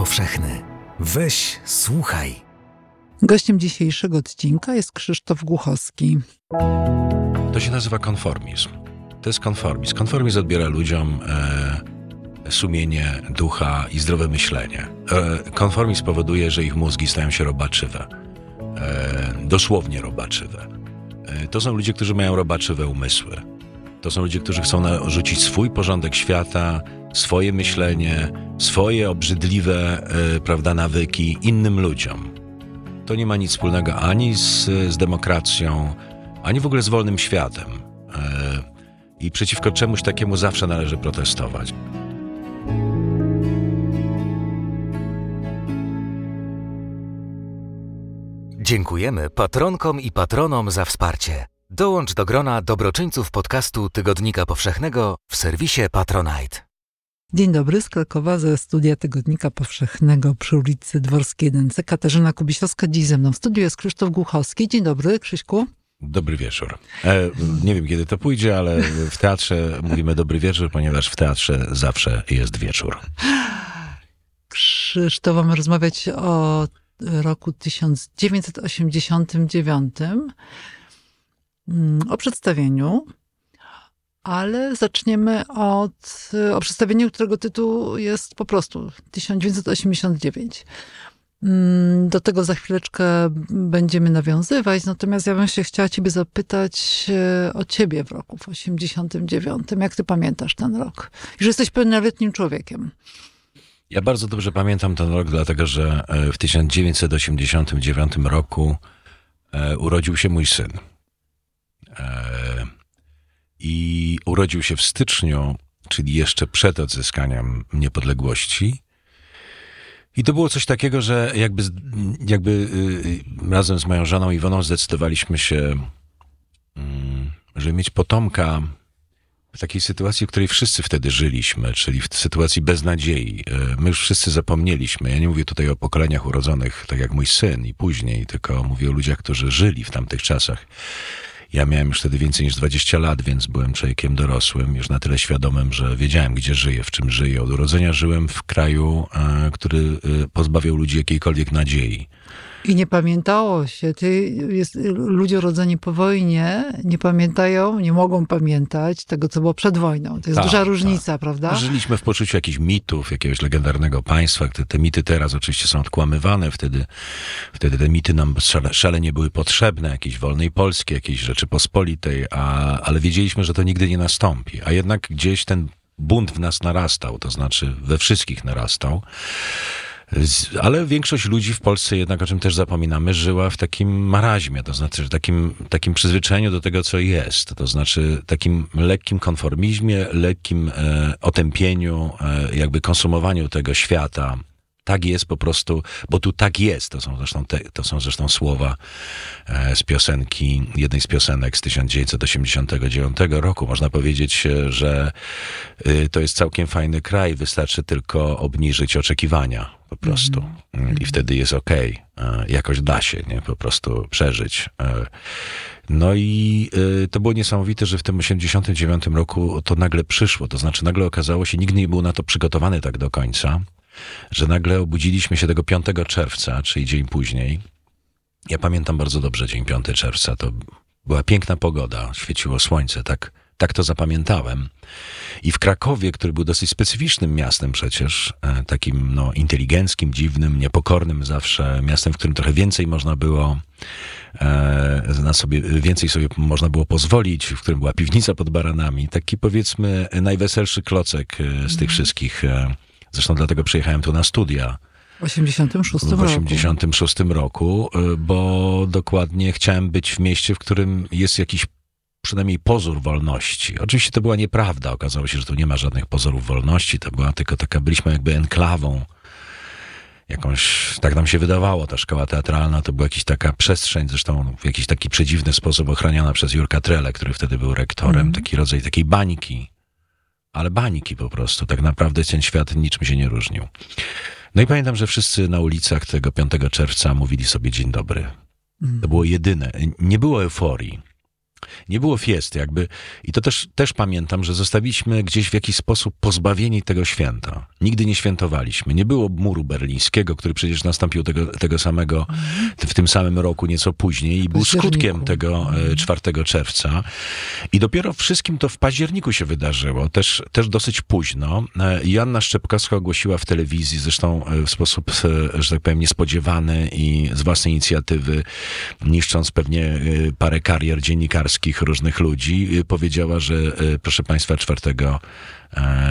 powszechny. Weź, słuchaj. Gościem dzisiejszego odcinka jest Krzysztof Głuchowski. To się nazywa konformizm. To jest konformizm. Konformizm odbiera ludziom e, sumienie, ducha i zdrowe myślenie. E, konformizm powoduje, że ich mózgi stają się robaczywe. E, dosłownie robaczywe. E, to są ludzie, którzy mają robaczywe umysły. To są ludzie, którzy chcą narzucić swój porządek świata, swoje myślenie, swoje obrzydliwe e, prawda, nawyki innym ludziom. To nie ma nic wspólnego ani z, z demokracją, ani w ogóle z wolnym światem. E, I przeciwko czemuś takiemu zawsze należy protestować. Dziękujemy patronkom i patronom za wsparcie. Dołącz do grona dobroczyńców podcastu Tygodnika Powszechnego w serwisie Patronite. Dzień dobry, z Krakowa ze studia Tygodnika Powszechnego przy ulicy Dworskiej 1C. Katarzyna Kubisiowska, dziś ze mną w studiu jest Krzysztof Głuchowski. Dzień dobry, Krzyśku. Dobry wieczór. E, nie wiem, kiedy to pójdzie, ale w teatrze mówimy dobry wieczór, ponieważ w teatrze zawsze jest wieczór. Krzysztof, mamy rozmawiać o roku 1989, mm, o przedstawieniu, ale zaczniemy od o przedstawieniu, którego tytuł jest po prostu 1989. Mm, Do tego za chwileczkę będziemy nawiązywać, natomiast ja bym się chciała ciebie zapytać e, o ciebie w roku w 89. Jak ty pamiętasz ten rok? Już jesteś pełnoletnim człowiekiem. Ja bardzo dobrze pamiętam ten rok, dlatego że e, w 1989 roku e, urodził się mój syn. I urodził się w styczniu, czyli jeszcze przed odzyskaniem niepodległości. I to było coś takiego, że jakby, jakby y, razem z moją żoną Iwoną zdecydowaliśmy się, mm, żeby mieć potomka w takiej sytuacji, w której wszyscy wtedy żyliśmy, czyli w sytuacji beznadziei. E, My już wszyscy zapomnieliśmy. Ja nie mówię tutaj o pokoleniach urodzonych, tak jak mój syn i później, tylko mówię o ludziach, którzy żyli w tamtych czasach. Ja miałem już wtedy więcej niż 20 lat, więc byłem człowiekiem dorosłym, już na tyle świadomym, że wiedziałem, gdzie żyję, w czym żyję. Od urodzenia żyłem w kraju, e, który e, pozbawiał ludzi jakiejkolwiek nadziei. I nie pamiętało się. Ty, jest, ludzie urodzeni po wojnie nie pamiętają, nie mogą pamiętać tego, co było przed wojną. To jest Tak, duża tak. różnica, prawda? Żyliśmy w poczuciu jakichś mitów, jakiegoś legendarnego państwa. Te, te mity teraz oczywiście są odkłamywane. Wtedy, wtedy te mity nam szale, szalenie były potrzebne, jakiejś wolnej Polski, jakiejś Rzeczypospolitej, a, ale wiedzieliśmy, że to nigdy nie nastąpi. A jednak gdzieś ten bunt w nas narastał, to znaczy we wszystkich narastał. Ale większość ludzi w Polsce, jednak o czym też zapominamy, żyła w takim maraźmie, to znaczy takim, takim przyzwyczajeniu do tego, co jest. To znaczy takim lekkim konformizmie, lekkim e, otępieniu, e, jakby konsumowaniu tego świata. Tak jest po prostu, bo tu tak jest. To są zresztą, te, to są zresztą słowa e, z piosenki, jednej z piosenek z 1989 roku. Można powiedzieć, e, że y, to jest całkiem fajny kraj, wystarczy tylko obniżyć oczekiwania po prostu. Mm, I wtedy jest okej. E, Jakoś da się, nie? Po prostu przeżyć. E, No i y, to było niesamowite, że w tym 89 roku to nagle przyszło. To znaczy nagle okazało się, nikt nie był na to przygotowany tak do końca, że nagle obudziliśmy się tego 5 czerwca, czyli dzień później. Ja pamiętam bardzo dobrze dzień 5 czerwca. To była piękna pogoda, świeciło słońce, tak, tak to zapamiętałem. I w Krakowie, który był dosyć specyficznym miastem przecież, e, takim no, inteligenckim, dziwnym, niepokornym zawsze, miastem, w którym trochę więcej można było e, na sobie, więcej sobie można było pozwolić, w którym była piwnica pod baranami, taki powiedzmy najweselszy klocek e, z tych wszystkich. e, Zresztą dlatego przyjechałem tu na studia W 86 w roku. 86 roku, bo dokładnie chciałem być w mieście, w którym jest jakiś przynajmniej pozór wolności. Oczywiście to była nieprawda. Okazało się, że tu nie ma żadnych pozorów wolności. To była tylko taka, byliśmy jakby enklawą. Jakąś, tak nam się wydawało, ta szkoła teatralna to była jakaś taka przestrzeń, zresztą w jakiś taki przedziwny sposób ochraniana przez Jurka Trele, który wtedy był rektorem, taki rodzaj takiej bańki. Ale bańki po prostu. Tak naprawdę ten świat niczym się nie różnił. No i pamiętam, że wszyscy na ulicach tego 5 czerwca mówili sobie dzień dobry. To było jedyne. Nie było euforii. Nie było fiesty, jakby. I to też, też pamiętam, że zostaliśmy gdzieś w jakiś sposób pozbawieni tego święta. Nigdy nie świętowaliśmy. Nie było muru berlińskiego, który przecież nastąpił tego, tego samego, w tym samym roku, nieco później, i był skutkiem tego e, 4 czerwca. I dopiero wszystkim to w październiku się wydarzyło, też, też dosyć późno. E, Joanna Szczepkowska ogłosiła w telewizji, zresztą e, w sposób, że tak powiem, niespodziewany i z własnej inicjatywy, niszcząc pewnie parę karier dziennikarskich różnych ludzi, e, powiedziała, że e, proszę Państwa, 4 e,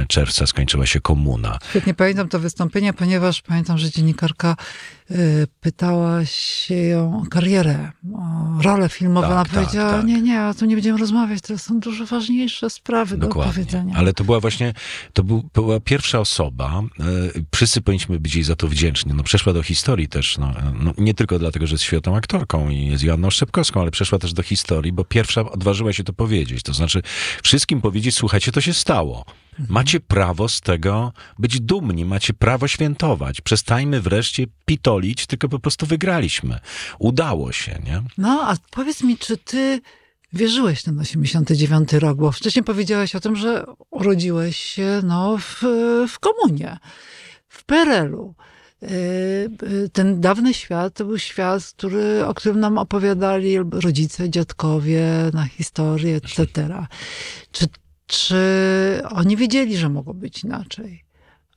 czerwca skończyła się komuna. Świetnie pamiętam to wystąpienie, ponieważ pamiętam, że dziennikarka y, pytała się ją o karierę, o rolę filmową. Tak, Ona tak, powiedziała, tak. nie, nie, a tu nie będziemy rozmawiać, to są dużo ważniejsze sprawy do Dokładnie. opowiedzenia. Ale to była właśnie, to był, była pierwsza osoba, e, wszyscy powinniśmy być jej za to wdzięczni. No, przeszła do historii też, no, no, nie tylko dlatego, że jest świetną aktorką i jest Joanną Szczepkowską, ale przeszła też do historii, bo pierwsza odważyła się to powiedzieć. To znaczy wszystkim powiedzieć, słuchajcie, to się stało. Macie prawo z tego być dumni, macie prawo świętować. Przestańmy wreszcie pitolić, tylko po prostu wygraliśmy. Udało się, nie? No, a powiedz mi, czy ty wierzyłeś ten 89 rok? Bo wcześniej powiedziałeś o tym, że urodziłeś się no, w, w komunie, w PRL-u. Yy, yy, Ten dawny świat to był świat, który, o którym nam opowiadali rodzice, dziadkowie na historię, etc. Czy, czy oni wiedzieli, że mogło być inaczej?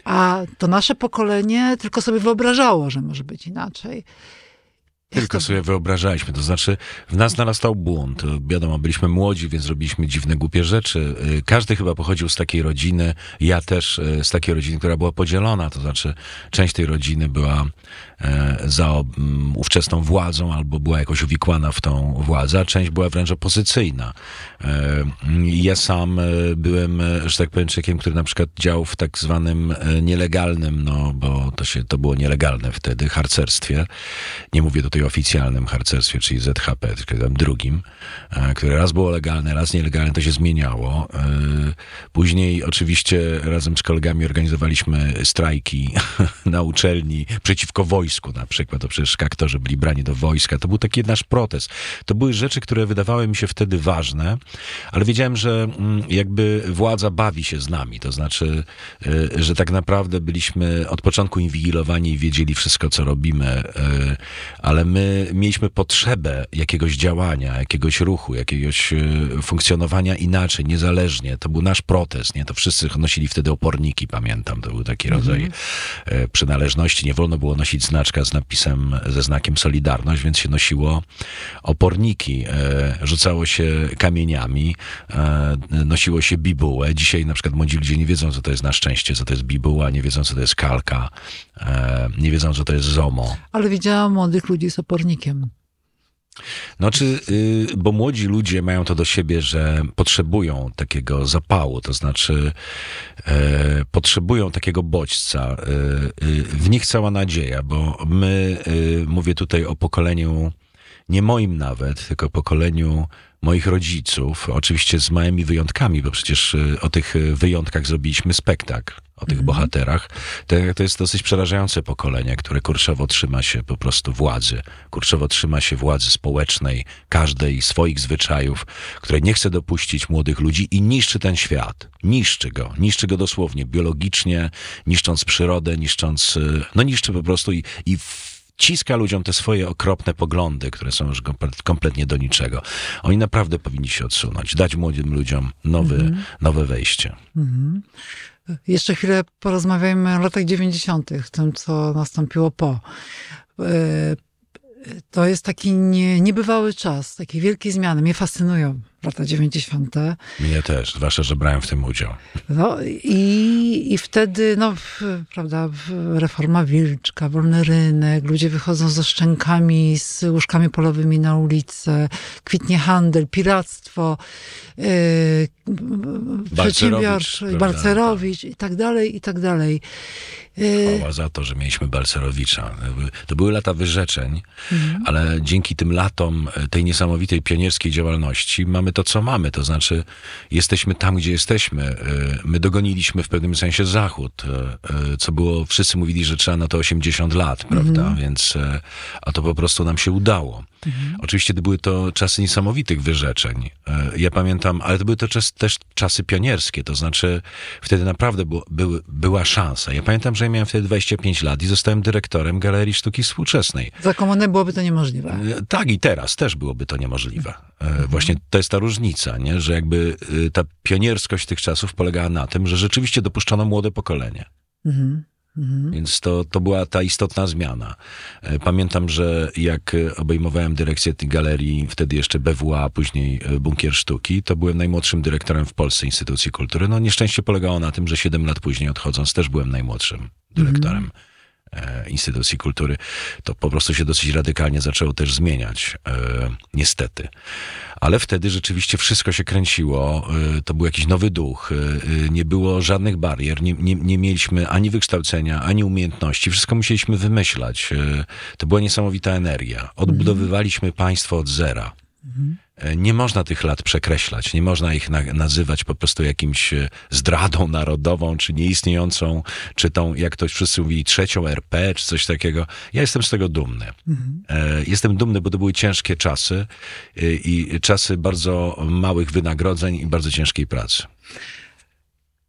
A to nasze pokolenie tylko sobie wyobrażało, że może być inaczej. Tylko sobie wyobrażaliśmy. To znaczy, w nas narastał bunt. Wiadomo, byliśmy młodzi, więc robiliśmy dziwne, głupie rzeczy. Y, Każdy chyba pochodził z takiej rodziny. Ja też y, z takiej rodziny, która była podzielona. To znaczy, część tej rodziny była e, za ówczesną władzą albo była jakoś uwikłana w tą władzę, a część była wręcz opozycyjna. E, Ja sam e, byłem, że tak powiem, człowiekiem, który na przykład działał w tak zwanym nielegalnym, no bo to się, to było nielegalne wtedy, harcerstwie. Nie mówię tutaj oficjalnym harcerstwie, czyli ZHP, tylko tam drugim, e, które raz było legalne, raz nielegalne, to się zmieniało. E, Później oczywiście razem z kolegami organizowaliśmy strajki na uczelni przeciwko wojsku na przykład, to przecież aktorzy byli brani do wojska. To był taki nasz protest. To były rzeczy, które wydawały mi się wtedy ważne, ale wiedziałem, że mm, jakby władza bawi się z nami, to znaczy, y, że tak naprawdę byliśmy od początku inwigilowani i wiedzieli wszystko, co robimy, ale my mieliśmy potrzebę jakiegoś działania, jakiegoś ruchu, jakiegoś y, funkcjonowania inaczej, niezależnie. To był nasz protest, nie? To wszyscy nosili wtedy oporniki, pamiętam. To był taki rodzaj e, przynależności. Nie wolno było nosić znaczka z napisem, ze znakiem Solidarność, więc się nosiło oporniki, e, rzucało się kamieniami, e, nosiło się bibułę. Dzisiaj na przykład młodzi ludzie nie wiedzą, co to jest na szczęście, co to jest bibuła, nie wiedzą, co to jest kalka, e, nie wiedzą, co to jest zomo. Ale widziałam młodych ludzi z opornikiem. No czy, y, bo młodzi ludzie mają to do siebie, że potrzebują takiego zapału, to znaczy e, potrzebują takiego bodźca. E, y, w nich cała nadzieja, bo my, y, mówię tutaj o pokoleniu, nie moim nawet, tylko pokoleniu moich rodziców, oczywiście z małymi wyjątkami, bo przecież y, o tych y, wyjątkach zrobiliśmy spektakl, o tych bohaterach. To, to jest dosyć przerażające pokolenie, które kurczowo trzyma się po prostu władzy, kurczowo trzyma się władzy społecznej, każdej swoich zwyczajów, które nie chce dopuścić młodych ludzi i niszczy ten świat. Niszczy go, niszczy go dosłownie, biologicznie, niszcząc przyrodę, niszcząc, y, no niszczy po prostu i, i wciska ludziom te swoje okropne poglądy, które są już komple- kompletnie do niczego. Oni naprawdę powinni się odsunąć, dać młodym ludziom nowy, nowe wejście. Jeszcze chwilę porozmawiajmy o latach 90., tym, co nastąpiło po. E, To jest taki nie, niebywały czas, takie wielkie zmiany. Mnie fascynują lata 90. Mnie też, zwłaszcza, że brałem w tym udział. No i, i wtedy, no, prawda, reforma wilczka, wolny rynek, ludzie wychodzą ze szczękami, z łóżkami polowymi na ulicę, kwitnie handel, piractwo, yy, przedsiębiorczość, prawda, Balcerowicz i tak dalej, i tak dalej. Yy, Chwała za to, że mieliśmy Balcerowicza. To były- lata wyrzeczeń, Mhm. ale dzięki tym latom tej niesamowitej pionierskiej działalności mamy to, co mamy. To znaczy, jesteśmy tam, gdzie jesteśmy. E, My dogoniliśmy w pewnym sensie Zachód, e, e, co było, wszyscy mówili, że trzeba na to 80 lat, prawda? Mhm. Więc, e, a to po prostu nam się udało. Oczywiście były to czasy niesamowitych wyrzeczeń. Ja pamiętam, ale to były to czas, też czasy pionierskie, to znaczy wtedy naprawdę było, były, była szansa. Ja pamiętam, że ja miałem wtedy 25 lat i zostałem dyrektorem Galerii Sztuki Współczesnej. Za komuny byłoby to niemożliwe. Tak, i teraz też byłoby to niemożliwe. E, Właśnie to jest ta różnica, nie? że jakby e, ta pionierskość tych czasów polegała na tym, że rzeczywiście dopuszczono młode pokolenie. Mhm. Mhm. Więc to, to była ta istotna zmiana. E, Pamiętam, że jak e, obejmowałem dyrekcję tej galerii, wtedy jeszcze BWA, a później e, Bunkier Sztuki, to byłem najmłodszym dyrektorem w Polsce Instytucji Kultury. No nieszczęście polegało na tym, że 7 lat później odchodząc też byłem najmłodszym dyrektorem e, Instytucji Kultury. To po prostu się dosyć radykalnie zaczęło też zmieniać, e, niestety. Ale wtedy rzeczywiście wszystko się kręciło, y, to był jakiś nowy duch, nie było żadnych barier, nie, nie, nie mieliśmy ani wykształcenia, ani umiejętności, wszystko musieliśmy wymyślać. To była niesamowita energia. Odbudowywaliśmy państwo od zera. Y, Nie można tych lat przekreślać, nie można ich na, nazywać po prostu jakimś y, zdradą narodową, czy nieistniejącą, czy tą, jak to wszyscy mówili, trzecią RP, czy coś takiego. Ja jestem z tego dumny. E, Jestem dumny, bo to były ciężkie czasy y, i czasy bardzo małych wynagrodzeń i bardzo ciężkiej pracy.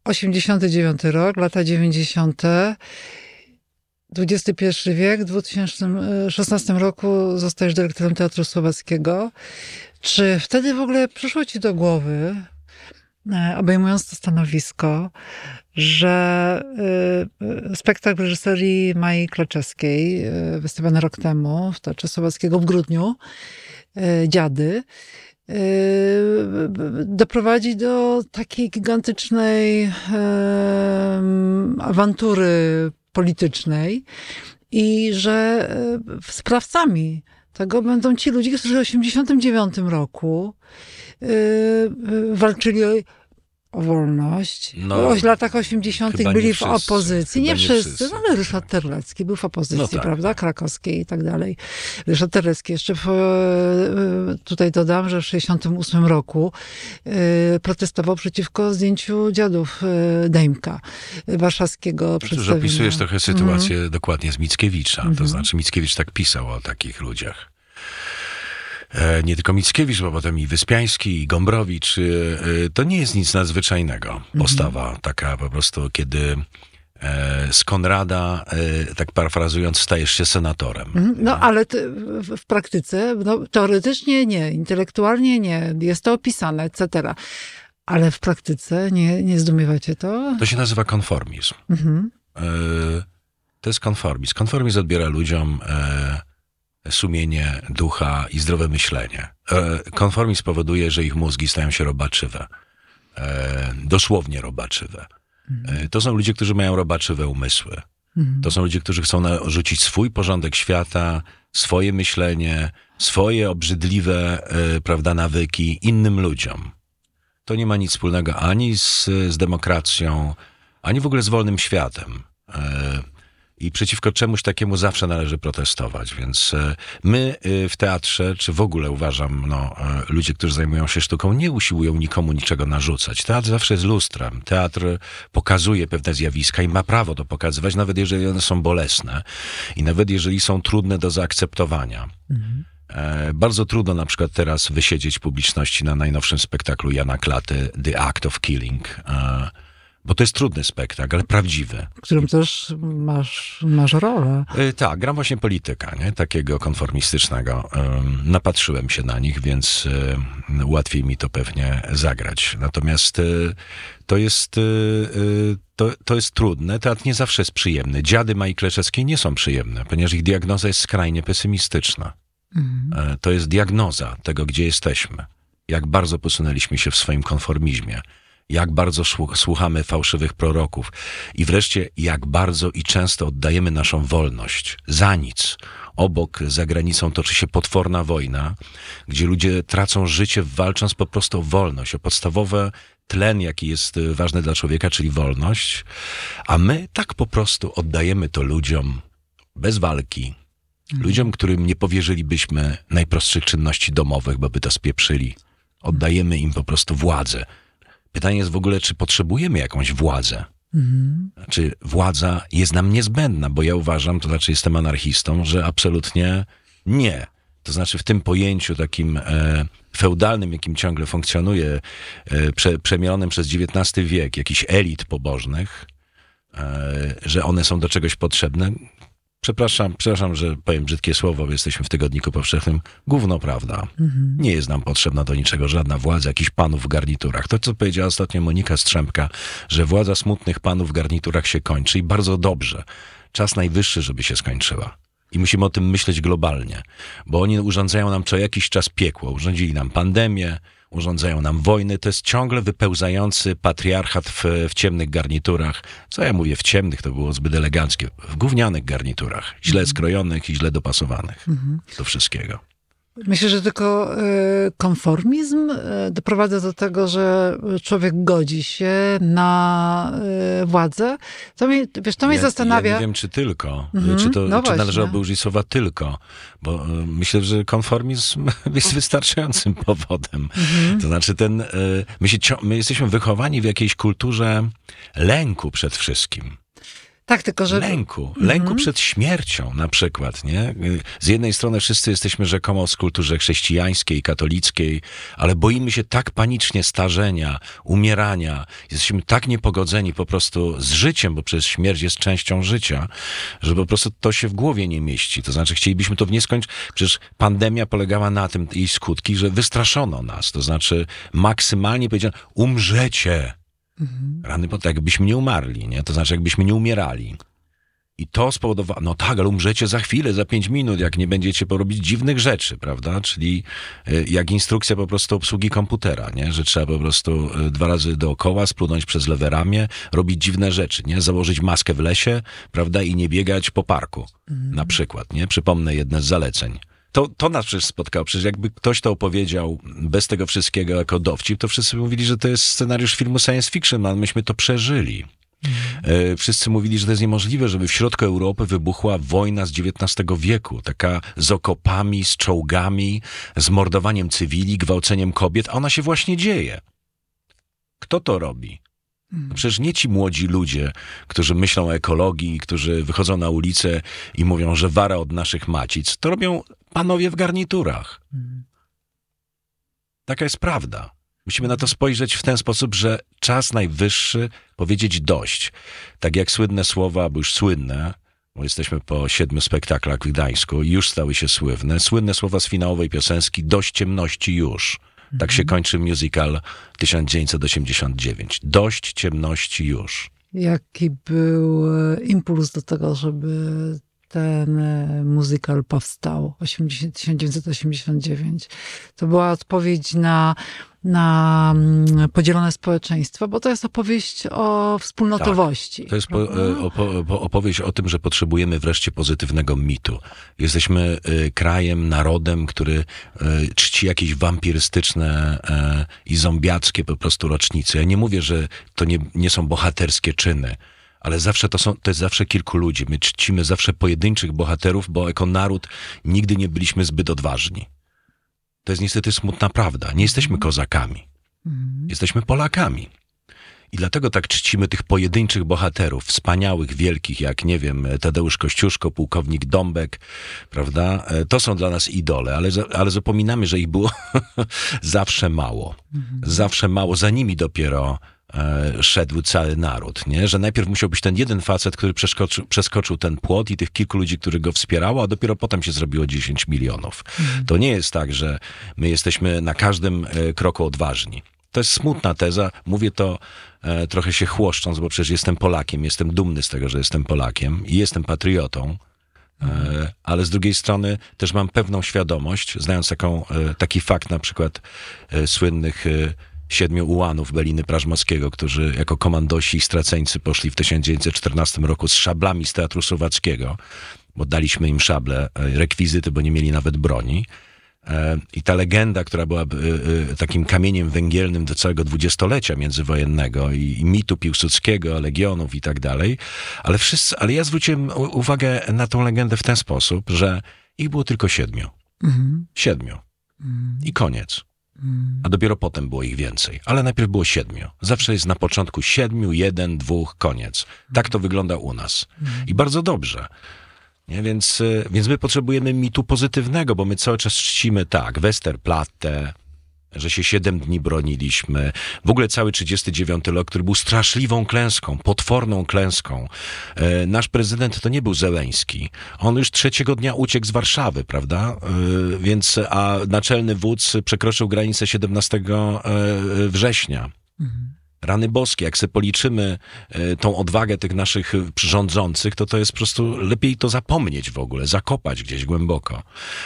89 rok, lata 90. XXI wiek, w 2016 roku zostajesz dyrektorem Teatru Słowackiego. Czy wtedy w ogóle przyszło ci do głowy, e, obejmując to stanowisko, że y, spektakl reżyserii Mai Klaczewskiej, y, wystawiony rok temu w Teatrze Słowackiego w grudniu, Dziady, doprowadzi do takiej gigantycznej awantury politycznej i że e, sprawcami tego będą ci ludzie, którzy w 1989 roku y, y, walczyli o, wolność. No, w latach 80. chyba nie byli w wszyscy, opozycji. Nie nie wszyscy, wszyscy, no ale. Ryszard Terlecki był w opozycji, No tak. prawda? Krakowskiej i tak dalej. Ryszard Terlecki jeszcze w, e, tutaj dodam, że w 68 roku e, protestował przeciwko zdjęciu dziadów e, Dejmka, warszawskiego przedstawienia. opisujesz trochę sytuację Mhm. dokładnie z Mickiewicza. To znaczy Mickiewicz tak pisał o takich ludziach. E, Nie tylko Mickiewicz, bo potem i Wyspiański, i Gombrowicz. e, e, To nie jest nic nadzwyczajnego. Postawa taka po prostu, kiedy e, z Konrada, e, tak parafrazując, stajesz się senatorem. Mhm. No ale ty, w, w praktyce, no, teoretycznie nie, intelektualnie nie, jest to opisane, etc. Ale w praktyce nie, nie zdumiewacie to? To się nazywa konformizm. Mhm. E, To jest konformizm. Konformizm odbiera ludziom e, sumienie, ducha i zdrowe myślenie. E, Konformizm powoduje, że ich mózgi stają się robaczywe. E, Dosłownie robaczywe. E, To są ludzie, którzy mają robaczywe umysły. To są ludzie, którzy chcą narzucić swój porządek świata, swoje myślenie, swoje obrzydliwe, prawda, nawyki innym ludziom. To nie ma nic wspólnego ani z, z demokracją, ani w ogóle z wolnym światem. I przeciwko czemuś takiemu zawsze należy protestować. Więc e, my e, w teatrze, czy w ogóle uważam, no, e, ludzie, którzy zajmują się sztuką, nie usiłują nikomu niczego narzucać. Teatr zawsze jest lustrem. Teatr pokazuje pewne zjawiska i ma prawo to pokazywać, nawet jeżeli one są bolesne i nawet jeżeli są trudne do zaakceptowania. E, Bardzo trudno na przykład teraz wysiedzieć publiczności na najnowszym spektaklu Jana Klaty, The Act of Killing, bo to jest trudny spektakl, ale prawdziwy. W którym też masz, masz rolę. E, Tak, gram właśnie polityka, nie? takiego konformistycznego. Em, Napatrzyłem się na nich, więc łatwiej mi to pewnie zagrać. Natomiast e, to jest, e, to, to jest trudne. Teatr nie zawsze jest przyjemny. Dziady Mai Kleczewskiej nie są przyjemne, ponieważ ich diagnoza jest skrajnie pesymistyczna. E, To jest diagnoza tego, gdzie jesteśmy. Jak bardzo posunęliśmy się w swoim konformizmie. Jak bardzo słuch- słuchamy fałszywych proroków. I wreszcie, jak bardzo i często oddajemy naszą wolność za nic. Obok, za granicą toczy się potworna wojna, gdzie ludzie tracą życie walcząc po prostu o wolność, o podstawowe tlen, jaki jest y, ważny dla człowieka, czyli wolność. A my tak po prostu oddajemy to ludziom bez walki, Ludziom, którym nie powierzylibyśmy najprostszych czynności domowych, bo by to spieprzyli, oddajemy im po prostu władzę. Pytanie jest w ogóle, czy potrzebujemy jakąś władzę? Czy władza jest nam niezbędna? Bo ja uważam, to znaczy jestem anarchistą, że absolutnie nie. To znaczy w tym pojęciu takim e, feudalnym, jakim ciągle funkcjonuje, e, prze, przemienionym przez XIX wiek, jakichś elit pobożnych, e, że one są do czegoś potrzebne. Przepraszam, przepraszam, że powiem brzydkie słowo, bo jesteśmy w Tygodniku Powszechnym. Gówno prawda. Nie jest nam potrzebna do niczego żadna władza jakichś panów w garniturach. To, co powiedziała ostatnio Monika Strzemka, że władza smutnych panów w garniturach się kończy i bardzo dobrze. Czas najwyższy, żeby się skończyła. I musimy o tym myśleć globalnie, bo oni urządzają nam co jakiś czas piekło. Urządzili nam pandemię, urządzają nam wojny. To jest ciągle wypełzający patriarchat w, w ciemnych garniturach. Co ja mówię w ciemnych, to było zbyt eleganckie. W gównianych garniturach, źle skrojonych i źle dopasowanych do wszystkiego. Myślę, że tylko e, konformizm e, doprowadza do tego, że człowiek godzi się na e, władzę. To mnie, wiesz, to mnie Ja- zastanawia. Ja nie wiem, czy tylko. Mhm, Czy, to, no czy należałoby użyć słowa tylko, bo myślę, że konformizm jest wystarczającym powodem. Mhm. To znaczy ten, my, się, my jesteśmy wychowani w jakiejś kulturze lęku przed wszystkim. Tak, tylko że. Lęku. Lęku przed śmiercią na przykład, nie? Z jednej strony wszyscy jesteśmy rzekomo z kulturze chrześcijańskiej, katolickiej, ale boimy się tak panicznie starzenia, umierania. Jesteśmy tak niepogodzeni po prostu z życiem, bo przecież śmierć jest częścią życia, że po prostu to się w głowie nie mieści. To znaczy chcielibyśmy to w nieskończoność... Przecież pandemia polegała na tym, jej skutki, że wystraszono nas. To znaczy maksymalnie powiedziano, umrzecie. Rany, bo tak jakbyśmy nie umarli, nie? To znaczy jakbyśmy nie umierali. I to spowodowało, no tak, ale umrzecie za chwilę, za pięć minut, jak nie będziecie porobić dziwnych rzeczy, prawda? Czyli y, jak instrukcja po prostu obsługi komputera, nie? Że trzeba po prostu y, dwa razy dookoła, splunąć przez lewe ramię, robić dziwne rzeczy, nie? Założyć maskę w lesie, prawda? I nie biegać po parku, na przykład, nie? Przypomnę jedne z zaleceń. To, to nas przecież spotkało. Przecież jakby ktoś to opowiedział bez tego wszystkiego jako dowcip, to wszyscy mówili, że to jest scenariusz filmu science fiction, ale myśmy to przeżyli. E, Wszyscy mówili, że to jest niemożliwe, żeby w środku Europy wybuchła wojna z XIX wieku, taka z okopami, z czołgami, z mordowaniem cywili, gwałceniem kobiet, a ona się właśnie dzieje. Kto to robi? No Przecież nie ci młodzi ludzie, którzy myślą o ekologii, którzy wychodzą na ulicę i mówią, że wara od naszych macic. To robią panowie w garniturach. Taka jest prawda. Musimy na to spojrzeć w ten sposób, że czas najwyższy powiedzieć dość. Tak jak słynne słowa, bo już słynne, bo jesteśmy po siedmiu spektaklach w Gdańsku i już stały się słynne, słynne słowa z finałowej piosenki Dość ciemności już. Tak się kończy musical 1989. Dość ciemności już. Jaki był e, impuls do tego, żeby ten e, musical powstał 80, 1989? To była odpowiedź na, na mm, podzielone społeczeństwo, bo to jest opowieść o wspólnotowości. To jest po, e, opo, po, opowieść o tym, że potrzebujemy wreszcie pozytywnego mitu. Jesteśmy e, krajem, narodem, który czci jakieś wampirystyczne i zombiackie po prostu rocznice. Ja nie mówię, że to nie, nie są bohaterskie czyny, ale zawsze to, są, to jest zawsze kilku ludzi. My czcimy zawsze pojedynczych bohaterów, bo jako naród nigdy nie byliśmy zbyt odważni. To jest niestety smutna prawda. Nie jesteśmy kozakami. Jesteśmy Polakami. I dlatego tak czcimy tych pojedynczych bohaterów, wspaniałych, wielkich, jak, nie wiem, Tadeusz Kościuszko, pułkownik Dąbek, prawda? E, To są dla nas idole, ale, ale zapominamy, że ich było zawsze mało. Zawsze mało. Za nimi dopiero szedł cały naród, nie? Że najpierw musiał być ten jeden facet, który przeskoczył, przeskoczył ten płot i tych kilku ludzi, których go wspierało, a dopiero potem się zrobiło 10 milionów. To nie jest tak, że my jesteśmy na każdym e, kroku odważni. To jest smutna teza. Mówię to e, trochę się chłoszcząc, bo przecież jestem Polakiem, jestem dumny z tego, że jestem Polakiem i jestem patriotą. E, ale z drugiej strony też mam pewną świadomość, znając taką, e, taki fakt na przykład e, słynnych e, siedmiu ułanów Beliny Prażmowskiego, którzy jako komandosi i straceńcy poszli w 1914 roku z szablami z Teatru Słowackiego, bo daliśmy im szable, e, rekwizyty, bo nie mieli nawet broni. E, I ta legenda, która była e, takim kamieniem węgielnym do całego dwudziestolecia międzywojennego i, i mitu Piłsudskiego, legionów i tak dalej, ale wszyscy, ale ja zwróciłem uwagę na tą legendę w ten sposób, że ich było tylko siedmiu. Mhm. Siedmiu. I koniec. A dopiero potem było ich więcej. Ale najpierw było siedmiu. Zawsze jest na początku siedmiu, jeden, dwóch, koniec. Tak to wygląda u nas. I bardzo dobrze. Nie? Więc, y, więc my potrzebujemy mitu pozytywnego, bo my cały czas czcimy tak, Westerplatte, że się siedem dni broniliśmy. W ogóle cały 39 rok, który był straszliwą klęską, potworną klęską. E, nasz prezydent to nie był Zeleński. On już trzeciego dnia uciekł z Warszawy, prawda? E, więc, a naczelny wódz przekroczył granicę 17 e, września. Rany boskie, jak sobie policzymy e, tą odwagę tych naszych rządzących, to to jest po prostu lepiej to zapomnieć w ogóle, zakopać gdzieś głęboko.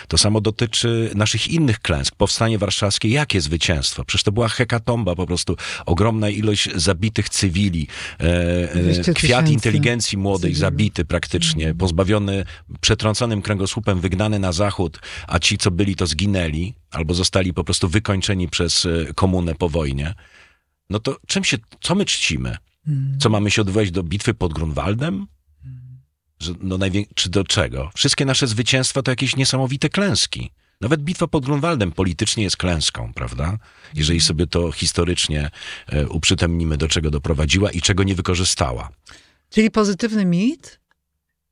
To samo dotyczy naszych innych klęsk. Powstanie warszawskie, jakie zwycięstwo? Przecież to była hekatomba, po prostu ogromna ilość zabitych cywili, e, e, 200 kwiat inteligencji młodej cywili. zabity praktycznie, pozbawiony, przetrąconym kręgosłupem, wygnany na zachód, a ci, co byli, to zginęli, albo zostali po prostu wykończeni przez komunę po wojnie no to czym się, co my czcimy? Co mamy się odwołać do bitwy pod Grunwaldem? Że, no czy do czego? Wszystkie nasze zwycięstwa to jakieś niesamowite klęski. Nawet bitwa pod Grunwaldem politycznie jest klęską, prawda? Jeżeli sobie to historycznie e, uprzytomnimy, do czego doprowadziła i czego nie wykorzystała. Czyli pozytywny mit.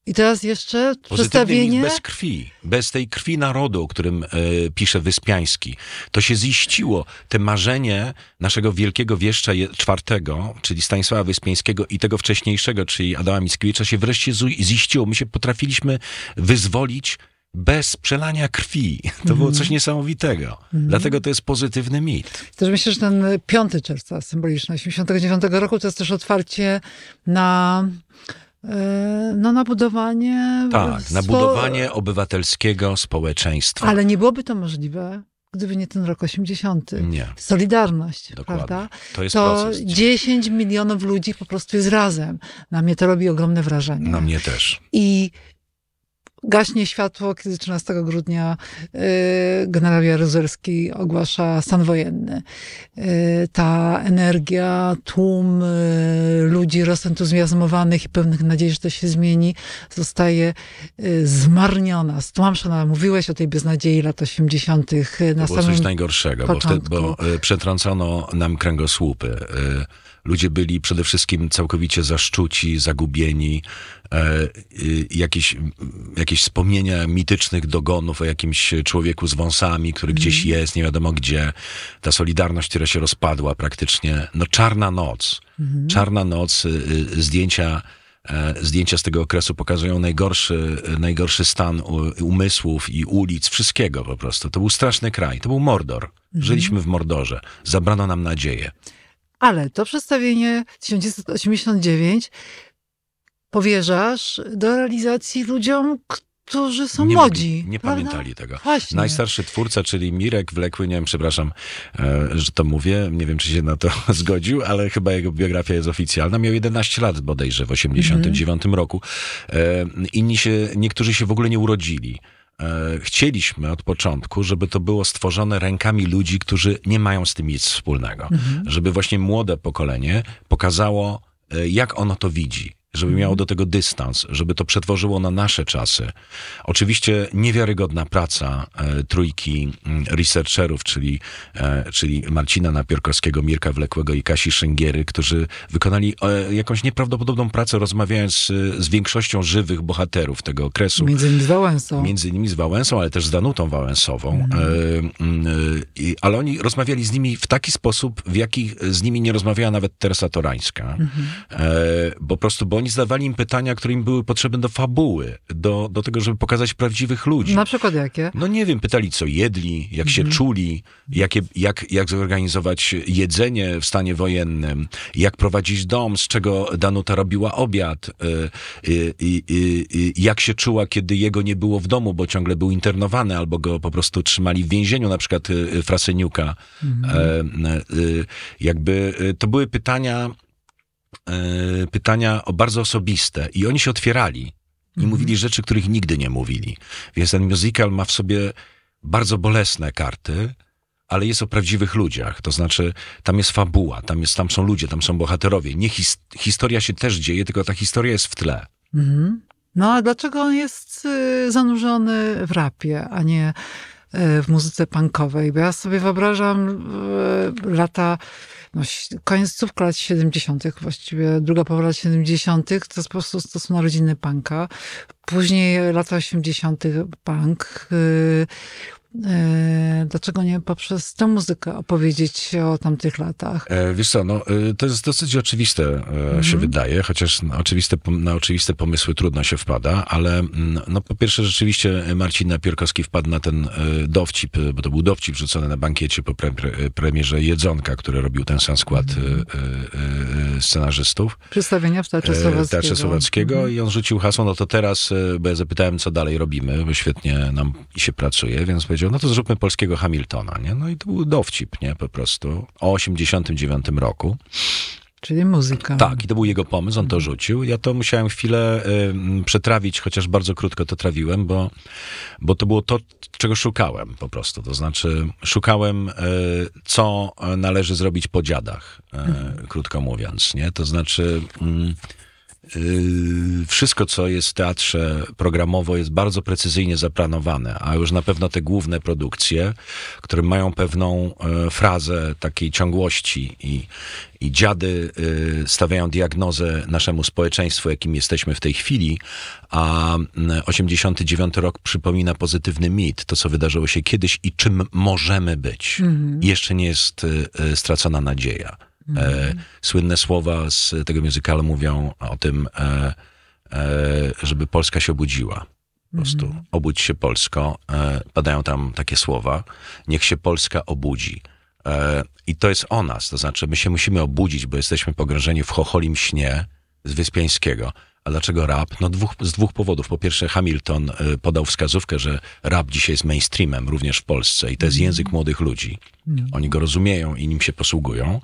I teraz jeszcze przedstawienie. bez krwi, bez tej krwi narodu, o którym e, pisze Wyspiański. To się ziściło. Te marzenie naszego wielkiego wieszcza czwartego, czyli Stanisława Wyspiańskiego i tego wcześniejszego, czyli Adama Mickiewicza się wreszcie ziściło. My się potrafiliśmy wyzwolić bez przelania krwi. To było coś niesamowitego. Dlatego to jest pozytywny mit. Też myślę, że ten 5 czerwca symboliczny 89 roku to jest też otwarcie na, no, na budowanie. Tak, na budowanie obywatelskiego społeczeństwa. Ale nie byłoby to możliwe, gdyby nie ten rok 80. Nie, Solidarność, dokładnie. prawda? To jest To proces. 10 milionów ludzi po prostu jest razem. Na mnie to robi ogromne wrażenie. Na mnie też. I gaśnie światło, kiedy 13 grudnia y, generał Jaruzelski ogłasza stan wojenny. Y, ta energia, tłum y, ludzi rozentuzjazmowanych i pełnych nadziei, że to się zmieni, zostaje zmarniona, stłamszona. Mówiłeś o tej beznadziei lat 80. y, na To było coś najgorszego, bo, wtedy, bo przetrącono nam kręgosłupy. Ludzie byli przede wszystkim całkowicie zaszczuci, zagubieni. E, jakieś, jakieś wspomnienia mitycznych dogonów o jakimś człowieku z wąsami, który gdzieś jest, nie wiadomo gdzie. Ta solidarność, która się rozpadła praktycznie. No czarna noc. Czarna noc, y, y, zdjęcia e, zdjęcia z tego okresu pokazują najgorszy, najgorszy stan umysłów i ulic, wszystkiego po prostu. To był straszny kraj, to był Mordor. Żyliśmy w Mordorze. Zabrano nam nadzieję. Ale to przedstawienie 1989 powierzasz do realizacji ludziom, którzy są nie młodzi. nie prawda? pamiętali tego. Właśnie. Najstarszy twórca, czyli Mirek Wlekły, nie wiem, przepraszam, e, że to mówię, nie wiem, czy się na to zgodził, ale chyba jego biografia jest oficjalna. Miał 11 lat bodajże w 89 roku. E, inni się, niektórzy się w ogóle nie urodzili. E, Chcieliśmy od początku, żeby to było stworzone rękami ludzi, którzy nie mają z tym nic wspólnego. Żeby właśnie młode pokolenie pokazało, e, jak ono to widzi. Żeby miało do tego dystans, żeby to przetworzyło na nasze czasy. Oczywiście niewiarygodna praca e, trójki mm, researcherów, czyli, e, czyli Marcina Napiórkowskiego, Mirka Wlekłego i Kasi Szęgiery, którzy wykonali e, jakąś nieprawdopodobną pracę, rozmawiając z, z większością żywych bohaterów tego okresu. Między innymi z Wałęsą. Między innymi z Wałęsą, ale też z Danutą Wałęsową. E, mm, e, ale oni rozmawiali z nimi w taki sposób, w jaki z nimi nie rozmawiała nawet Teresa Torańska. E, bo po prostu, bo oni zadawali im pytania, które im były potrzebne do fabuły, do, do tego, żeby pokazać prawdziwych ludzi. Na przykład jakie? No nie wiem, pytali co jedli, jak się czuli, jakie, jak, jak zorganizować jedzenie w stanie wojennym, jak prowadzić dom, z czego Danuta robiła obiad, y, y, y, y, y, jak się czuła, kiedy jego nie było w domu, bo ciągle był internowany, albo go po prostu trzymali w więzieniu, na przykład y, Frasyniuka. E, y, jakby to były pytania, e, pytania o bardzo osobiste i oni się otwierali i mówili rzeczy, których nigdy nie mówili. Więc ten musical ma w sobie bardzo bolesne karty, ale jest o prawdziwych ludziach. To znaczy, tam jest fabuła, tam, jest, tam są ludzie, tam są bohaterowie. Nie his, historia się też dzieje, tylko ta historia jest w tle. Mhm. No a dlaczego on jest y, zanurzony w rapie, a nie e, w muzyce punkowej. Bo ja sobie wyobrażam e, lata, no, końcówka lat 70., właściwie druga połowa lat 70., to jest po prostu to są narodziny punka. Później lata 80. punk. y, e, Dlaczego nie poprzez tę muzykę opowiedzieć o tamtych latach? E, Wiesz co, no, e, to jest dosyć oczywiste, e, Mhm. się wydaje, chociaż na oczywiste, na oczywiste pomysły trudno się wpada, ale mm, no, po pierwsze rzeczywiście Marcin Napierkowski wpadł na ten e, dowcip, e, bo to był dowcip rzucony na bankiecie po pre, pre, premierze Jedzonka, który robił ten sam skład e, e, e, scenarzystów. Przedstawienia w Teatrze e, Słowackiego. Teatrze Słowackiego Mhm. i on rzucił hasło, no to teraz, e, bo ja zapytałem, co dalej robimy, bo świetnie nam się pracuje, więc powiedział, no to zróbmy polskiego Hamiltona, nie? No i to był dowcip, nie? Po prostu. O 89 roku. Czyli muzyka. Tak, i to był jego pomysł, on to rzucił. Ja to musiałem chwilę y, przetrawić, chociaż bardzo krótko to trawiłem, bo, bo to było to, czego szukałem po prostu. To znaczy, szukałem, y, co należy zrobić po dziadach, y, krótko mówiąc, nie? To znaczy... Yy, wszystko, co jest w teatrze programowo, jest bardzo precyzyjnie zaplanowane, a już na pewno te główne produkcje, które mają pewną e, frazę takiej ciągłości i, i dziady e, stawiają diagnozę naszemu społeczeństwu, jakim jesteśmy w tej chwili, a mm, 89 rok przypomina pozytywny mit, to co wydarzyło się kiedyś i czym możemy być. Jeszcze nie jest e, stracona nadzieja. E, słynne słowa z tego muzykalu mówią o tym, e, e, żeby Polska się obudziła. Po prostu obudź się Polsko. Padają tam takie słowa. Niech się Polska obudzi. I to jest o nas. To znaczy, my się musimy obudzić, bo jesteśmy pogrążeni w chocholim śnie z Wyspiańskiego. A dlaczego rap? No dwóch, z dwóch powodów. Po pierwsze, Hamilton y, podał wskazówkę, że rap dzisiaj jest mainstreamem również w Polsce i to jest język młodych ludzi. Oni go rozumieją i nim się posługują.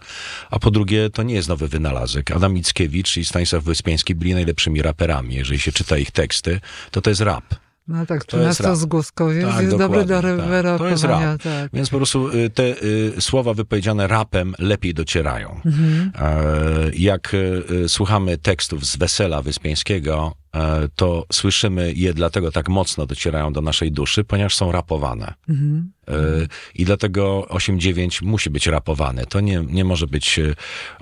A po drugie, to nie jest nowy wynalazek. Adam Mickiewicz i Stanisław Wyspiański byli najlepszymi raperami. Jeżeli się czyta ich teksty, to to jest rap. No tak, To jest rap. z Głoskowiec Tak, jest dobre do tak. rewera. To jest rap. Tak. Więc po prostu y, te y, słowa wypowiedziane rapem lepiej docierają. Mhm. E, Jak y, słuchamy tekstów z Wesela Wyspiańskiego, to słyszymy je dlatego tak mocno docierają do naszej duszy, ponieważ są rapowane. Mhm. E, I dlatego 8-9 musi być rapowane. To nie, nie może być e,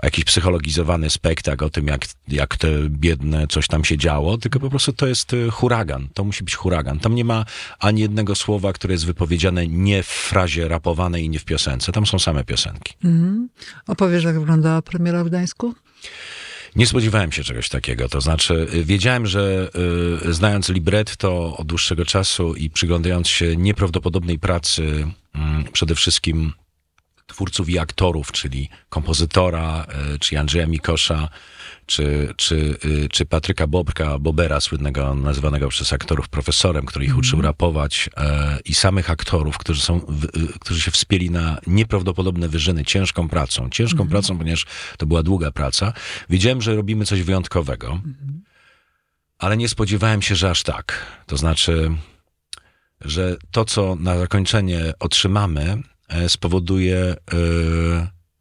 jakiś psychologizowany spektakl o tym, jak, jak te biedne coś tam się działo, tylko po prostu to jest e, huragan. To musi być huragan. Tam nie ma ani jednego słowa, które jest wypowiedziane nie w frazie rapowanej i nie w piosence. Tam są same piosenki. Mhm. Opowiesz, jak wyglądała premiera w Gdańsku? Nie spodziewałem się czegoś takiego. To znaczy, y, wiedziałem, że y, znając libretto od dłuższego czasu i przyglądając się nieprawdopodobnej pracy, mm, przede wszystkim twórców i aktorów, czyli kompozytora, y, czy Andrzeja Mikosza, czy, czy, y, czy Patryka Bobka, Bobera, słynnego, nazywanego przez aktorów profesorem, który ich uczył rapować, e, i samych aktorów, którzy, są, y, którzy się wspięli na nieprawdopodobne wyżyny ciężką pracą. Ciężką pracą, ponieważ to była długa praca. Wiedziałem, że robimy coś wyjątkowego, ale nie spodziewałem się, że aż tak. To znaczy, że to, co na zakończenie otrzymamy, e, spowoduje e,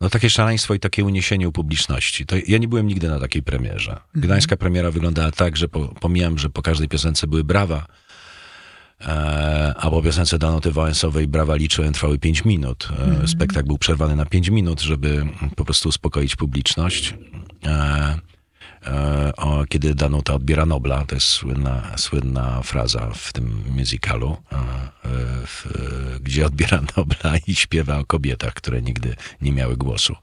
no, takie szaleństwo i takie uniesienie u publiczności. To ja nie byłem nigdy na takiej premierze. Gdańska premiera wyglądała tak, że po, pomijam, że po każdej piosence były brawa, e, a po piosence Danuty Wałęsowej brawa liczyłem trwały 5 minut. E, Spektakl był przerwany na 5 minut, żeby po prostu uspokoić publiczność. E, e, o, kiedy Danuta odbiera Nobla, to jest słynna, słynna fraza w tym musicalu, e, e, e, gdzie odbiera Nobla i śpiewa o kobietach, które nigdy nie miały głosu.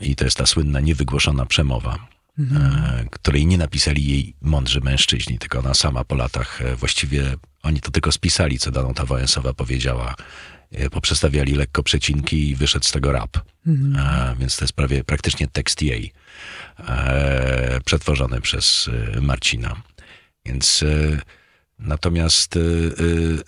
I to jest ta słynna, niewygłoszona przemowa. E, której nie napisali jej mądrzy mężczyźni, tylko ona sama po latach e, właściwie oni to tylko spisali, co Danuta Wałęsowa powiedziała. E, Poprzestawiali lekko przecinki i wyszedł z tego rap. E, więc to jest prawie praktycznie tekst jej, e, przetworzony przez Marcina. Więc e, natomiast e, e,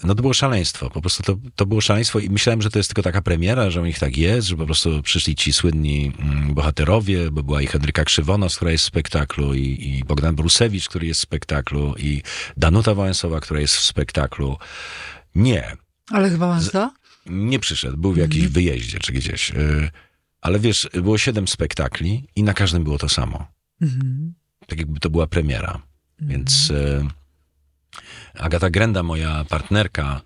no to było szaleństwo. Po prostu to, to było szaleństwo i myślałem, że to jest tylko taka premiera, że u nich tak jest, że po prostu przyszli ci słynni mm, bohaterowie, bo była i Henryka Krzywonos, która jest w spektaklu i, i Bogdan Brusewicz, który jest w spektaklu i Danuta Wałęsowa, która jest w spektaklu. Nie, Ale chyba Wałęsa? nie przyszedł, był w jakimś wyjeździe czy gdzieś. Y, Ale wiesz, było siedem spektakli i na każdym było to samo. Mhm. Tak jakby to była premiera. Więc y, Agata Grenda, moja partnerka,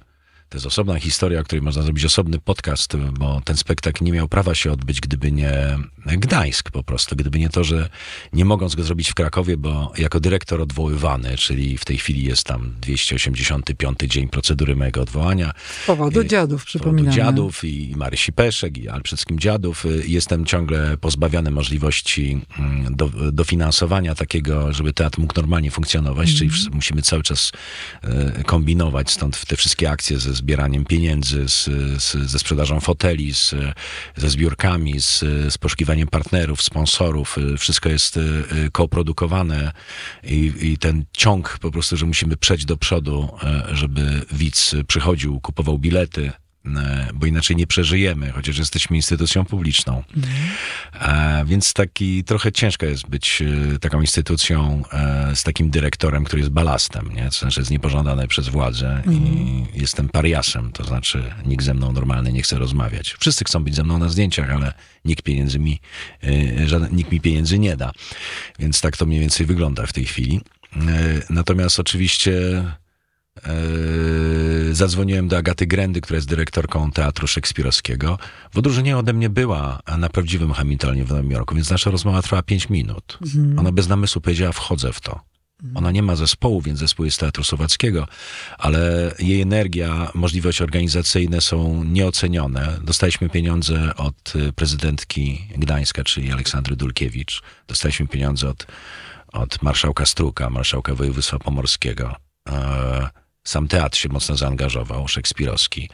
To jest osobna historia, o której można zrobić osobny podcast, bo ten spektakl nie miał prawa się odbyć, gdyby nie Gdańsk po prostu. Gdyby nie to, że nie mogąc go zrobić w Krakowie, bo jako dyrektor odwoływany, czyli w tej chwili jest tam 285 dzień procedury mojego odwołania. Z powodu dziadów, przypominamy. dziadów i Marysi Peszek i ale przede wszystkim dziadów. Jestem ciągle pozbawiany możliwości mm, do, dofinansowania takiego, żeby teatr mógł normalnie funkcjonować, czyli wsz- musimy cały czas y, kombinować, stąd te wszystkie akcje ze zbieraniem pieniędzy, z, z, ze sprzedażą foteli, z, ze zbiórkami, z, z poszukiwaniem partnerów, sponsorów. Wszystko jest y, koprodukowane i, i ten ciąg po prostu, że musimy przejść do przodu, y, żeby widz przychodził, kupował bilety, bo inaczej nie przeżyjemy, chociaż jesteśmy instytucją publiczną. E, Więc taki trochę ciężko jest być e, taką instytucją e, z takim dyrektorem, który jest balastem, nie? to znaczy jest niepożądany przez władzę i jestem pariasem, to znaczy nikt ze mną normalny nie chce rozmawiać. Wszyscy chcą być ze mną na zdjęciach, ale nikt pieniędzy mi, e, żaden, nikt mi pieniędzy nie da. Więc tak to mniej więcej wygląda w tej chwili. E, Natomiast oczywiście Zadzwoniłem do Agaty Grendy, która jest dyrektorką Teatru Szekspirowskiego. W odróżnieniu ode mnie była na prawdziwym Hamiltonie w Nowym Jorku, więc nasza rozmowa trwała 5 minut. Ona bez namysłu powiedziała, wchodzę w to. Ona nie ma zespołu, więc zespół jest Teatru Słowackiego, ale jej energia, możliwości organizacyjne są nieocenione. Dostaliśmy pieniądze od y, prezydentki Gdańska, czyli Aleksandry Dulkiewicz. Dostaliśmy pieniądze od, od marszałka Struka, marszałka województwa pomorskiego. Sam teatr się mocno zaangażował, szekspirowski.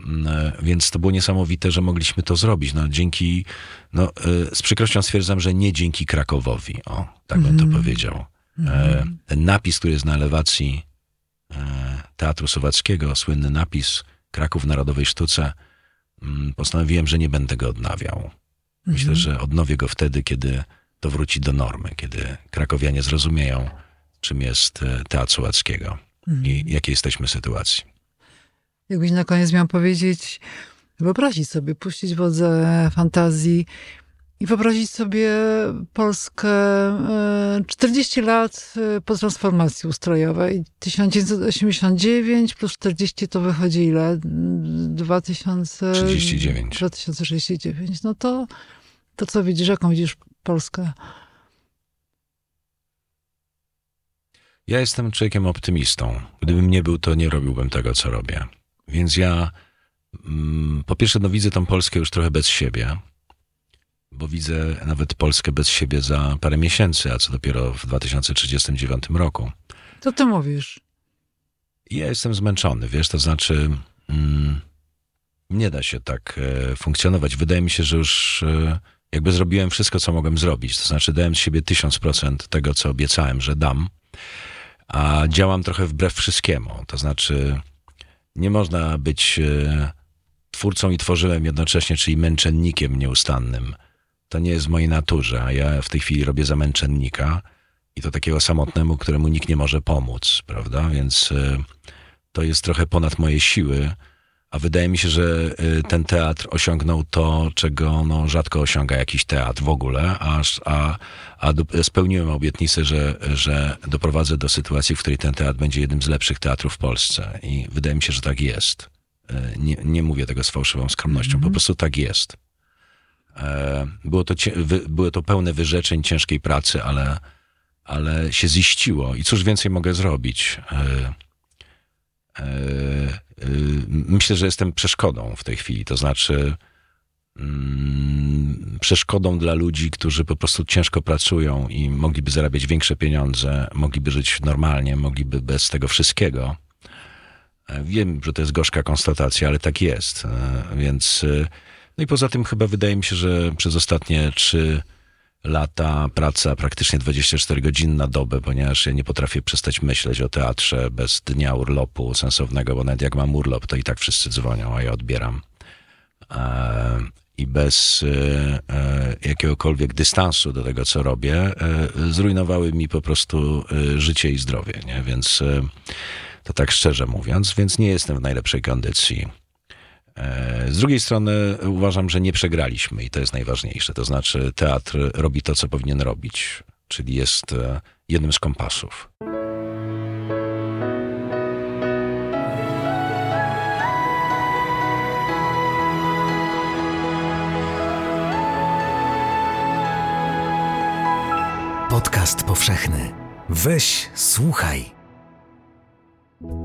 Mm, e, Więc to było niesamowite, że mogliśmy to zrobić. No, dzięki, no, e, z przykrością stwierdzam, że nie dzięki Krakowowi. O, tak bym to powiedział. E, Ten napis, który jest na elewacji Teatru Słowackiego, słynny napis Kraków w Narodowej Sztuce, mm, postanowiłem, że nie będę go odnawiał. Myślę, że odnowię go wtedy, kiedy to wróci do normy, kiedy krakowianie zrozumieją, czym jest Teatr Słowackiego i jakiej jesteśmy sytuacji. Jakbyś na koniec miał powiedzieć, wyobrazić sobie, puścić wodze fantazji i wyobrazić sobie Polskę e, 40 lat e, po transformacji ustrojowej. 1989 plus 40 to wychodzi ile? 2000... 39. 2069. No to, to co widzisz? Jaką widzisz Polskę? Ja jestem człowiekiem optymistą. Gdybym nie był, to nie robiłbym tego, co robię. Więc ja mm, po pierwsze, no widzę tą Polskę już trochę bez siebie, bo widzę nawet Polskę bez siebie za parę miesięcy, a co dopiero w 2039 roku. Co ty mówisz? Ja jestem zmęczony, wiesz, to znaczy mm, nie da się tak e, funkcjonować. Wydaje mi się, że już e, jakby zrobiłem wszystko, co mogłem zrobić. To znaczy dałem z siebie tysiąc procent tego, co obiecałem, że dam, a działam trochę wbrew wszystkiemu. To znaczy nie można być e, twórcą i tworzyłem jednocześnie, czyli męczennikiem nieustannym. To nie jest w mojej naturze, a ja w tej chwili robię za męczennika i to takiego samotnemu, któremu nikt nie może pomóc, prawda? Więc e, to jest trochę ponad moje siły, a wydaje mi się, że e, ten teatr osiągnął to, czego no, rzadko osiąga jakiś teatr w ogóle, aż, a, a spełniłem obietnicę, że, że doprowadzę do sytuacji, w której ten teatr będzie jednym z lepszych teatrów w Polsce. I wydaje mi się, że tak jest. E, Nie, nie mówię tego z fałszywą skromnością, po prostu tak jest. E, Było to, było to pełne wyrzeczeń, ciężkiej pracy, ale, ale się ziściło. I cóż więcej mogę zrobić? E, Myślę, że jestem przeszkodą w tej chwili. To znaczy, mm, przeszkodą dla ludzi, którzy po prostu ciężko pracują i mogliby zarabiać większe pieniądze, mogliby żyć normalnie, mogliby bez tego wszystkiego. E, Wiem, że to jest gorzka konstatacja, ale tak jest. E, Więc, e, no i poza tym chyba wydaje mi się, że przez ostatnie trzy lata praca praktycznie 24 godziny na dobę, ponieważ ja nie potrafię przestać myśleć o teatrze bez dnia urlopu sensownego, bo nawet jak mam urlop, to i tak wszyscy dzwonią, a ja odbieram. E, I bez e, e, jakiegokolwiek dystansu do tego, co robię, zrujnowały mi po prostu życie i zdrowie, nie? Więc to tak szczerze mówiąc, więc nie jestem w najlepszej kondycji. E, z drugiej strony uważam, że nie przegraliśmy i to jest najważniejsze. To znaczy, teatr robi to, co powinien robić, czyli jest e, jednym z kompasów. Podcast powszechny. Weź, słuchaj.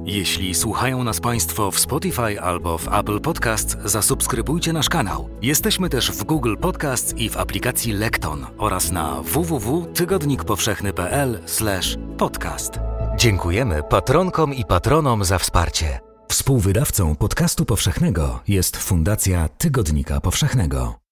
Jeśli słuchają nas Państwo w Spotify albo w Apple Podcasts, zasubskrybujcie nasz kanał. Jesteśmy też w Google Podcasts i w aplikacji Lekton oraz na www.tygodnikpowszechny.pl/podcast. Dziękujemy patronkom i patronom za wsparcie. Współwydawcą podcastu powszechnego jest Fundacja Tygodnika Powszechnego.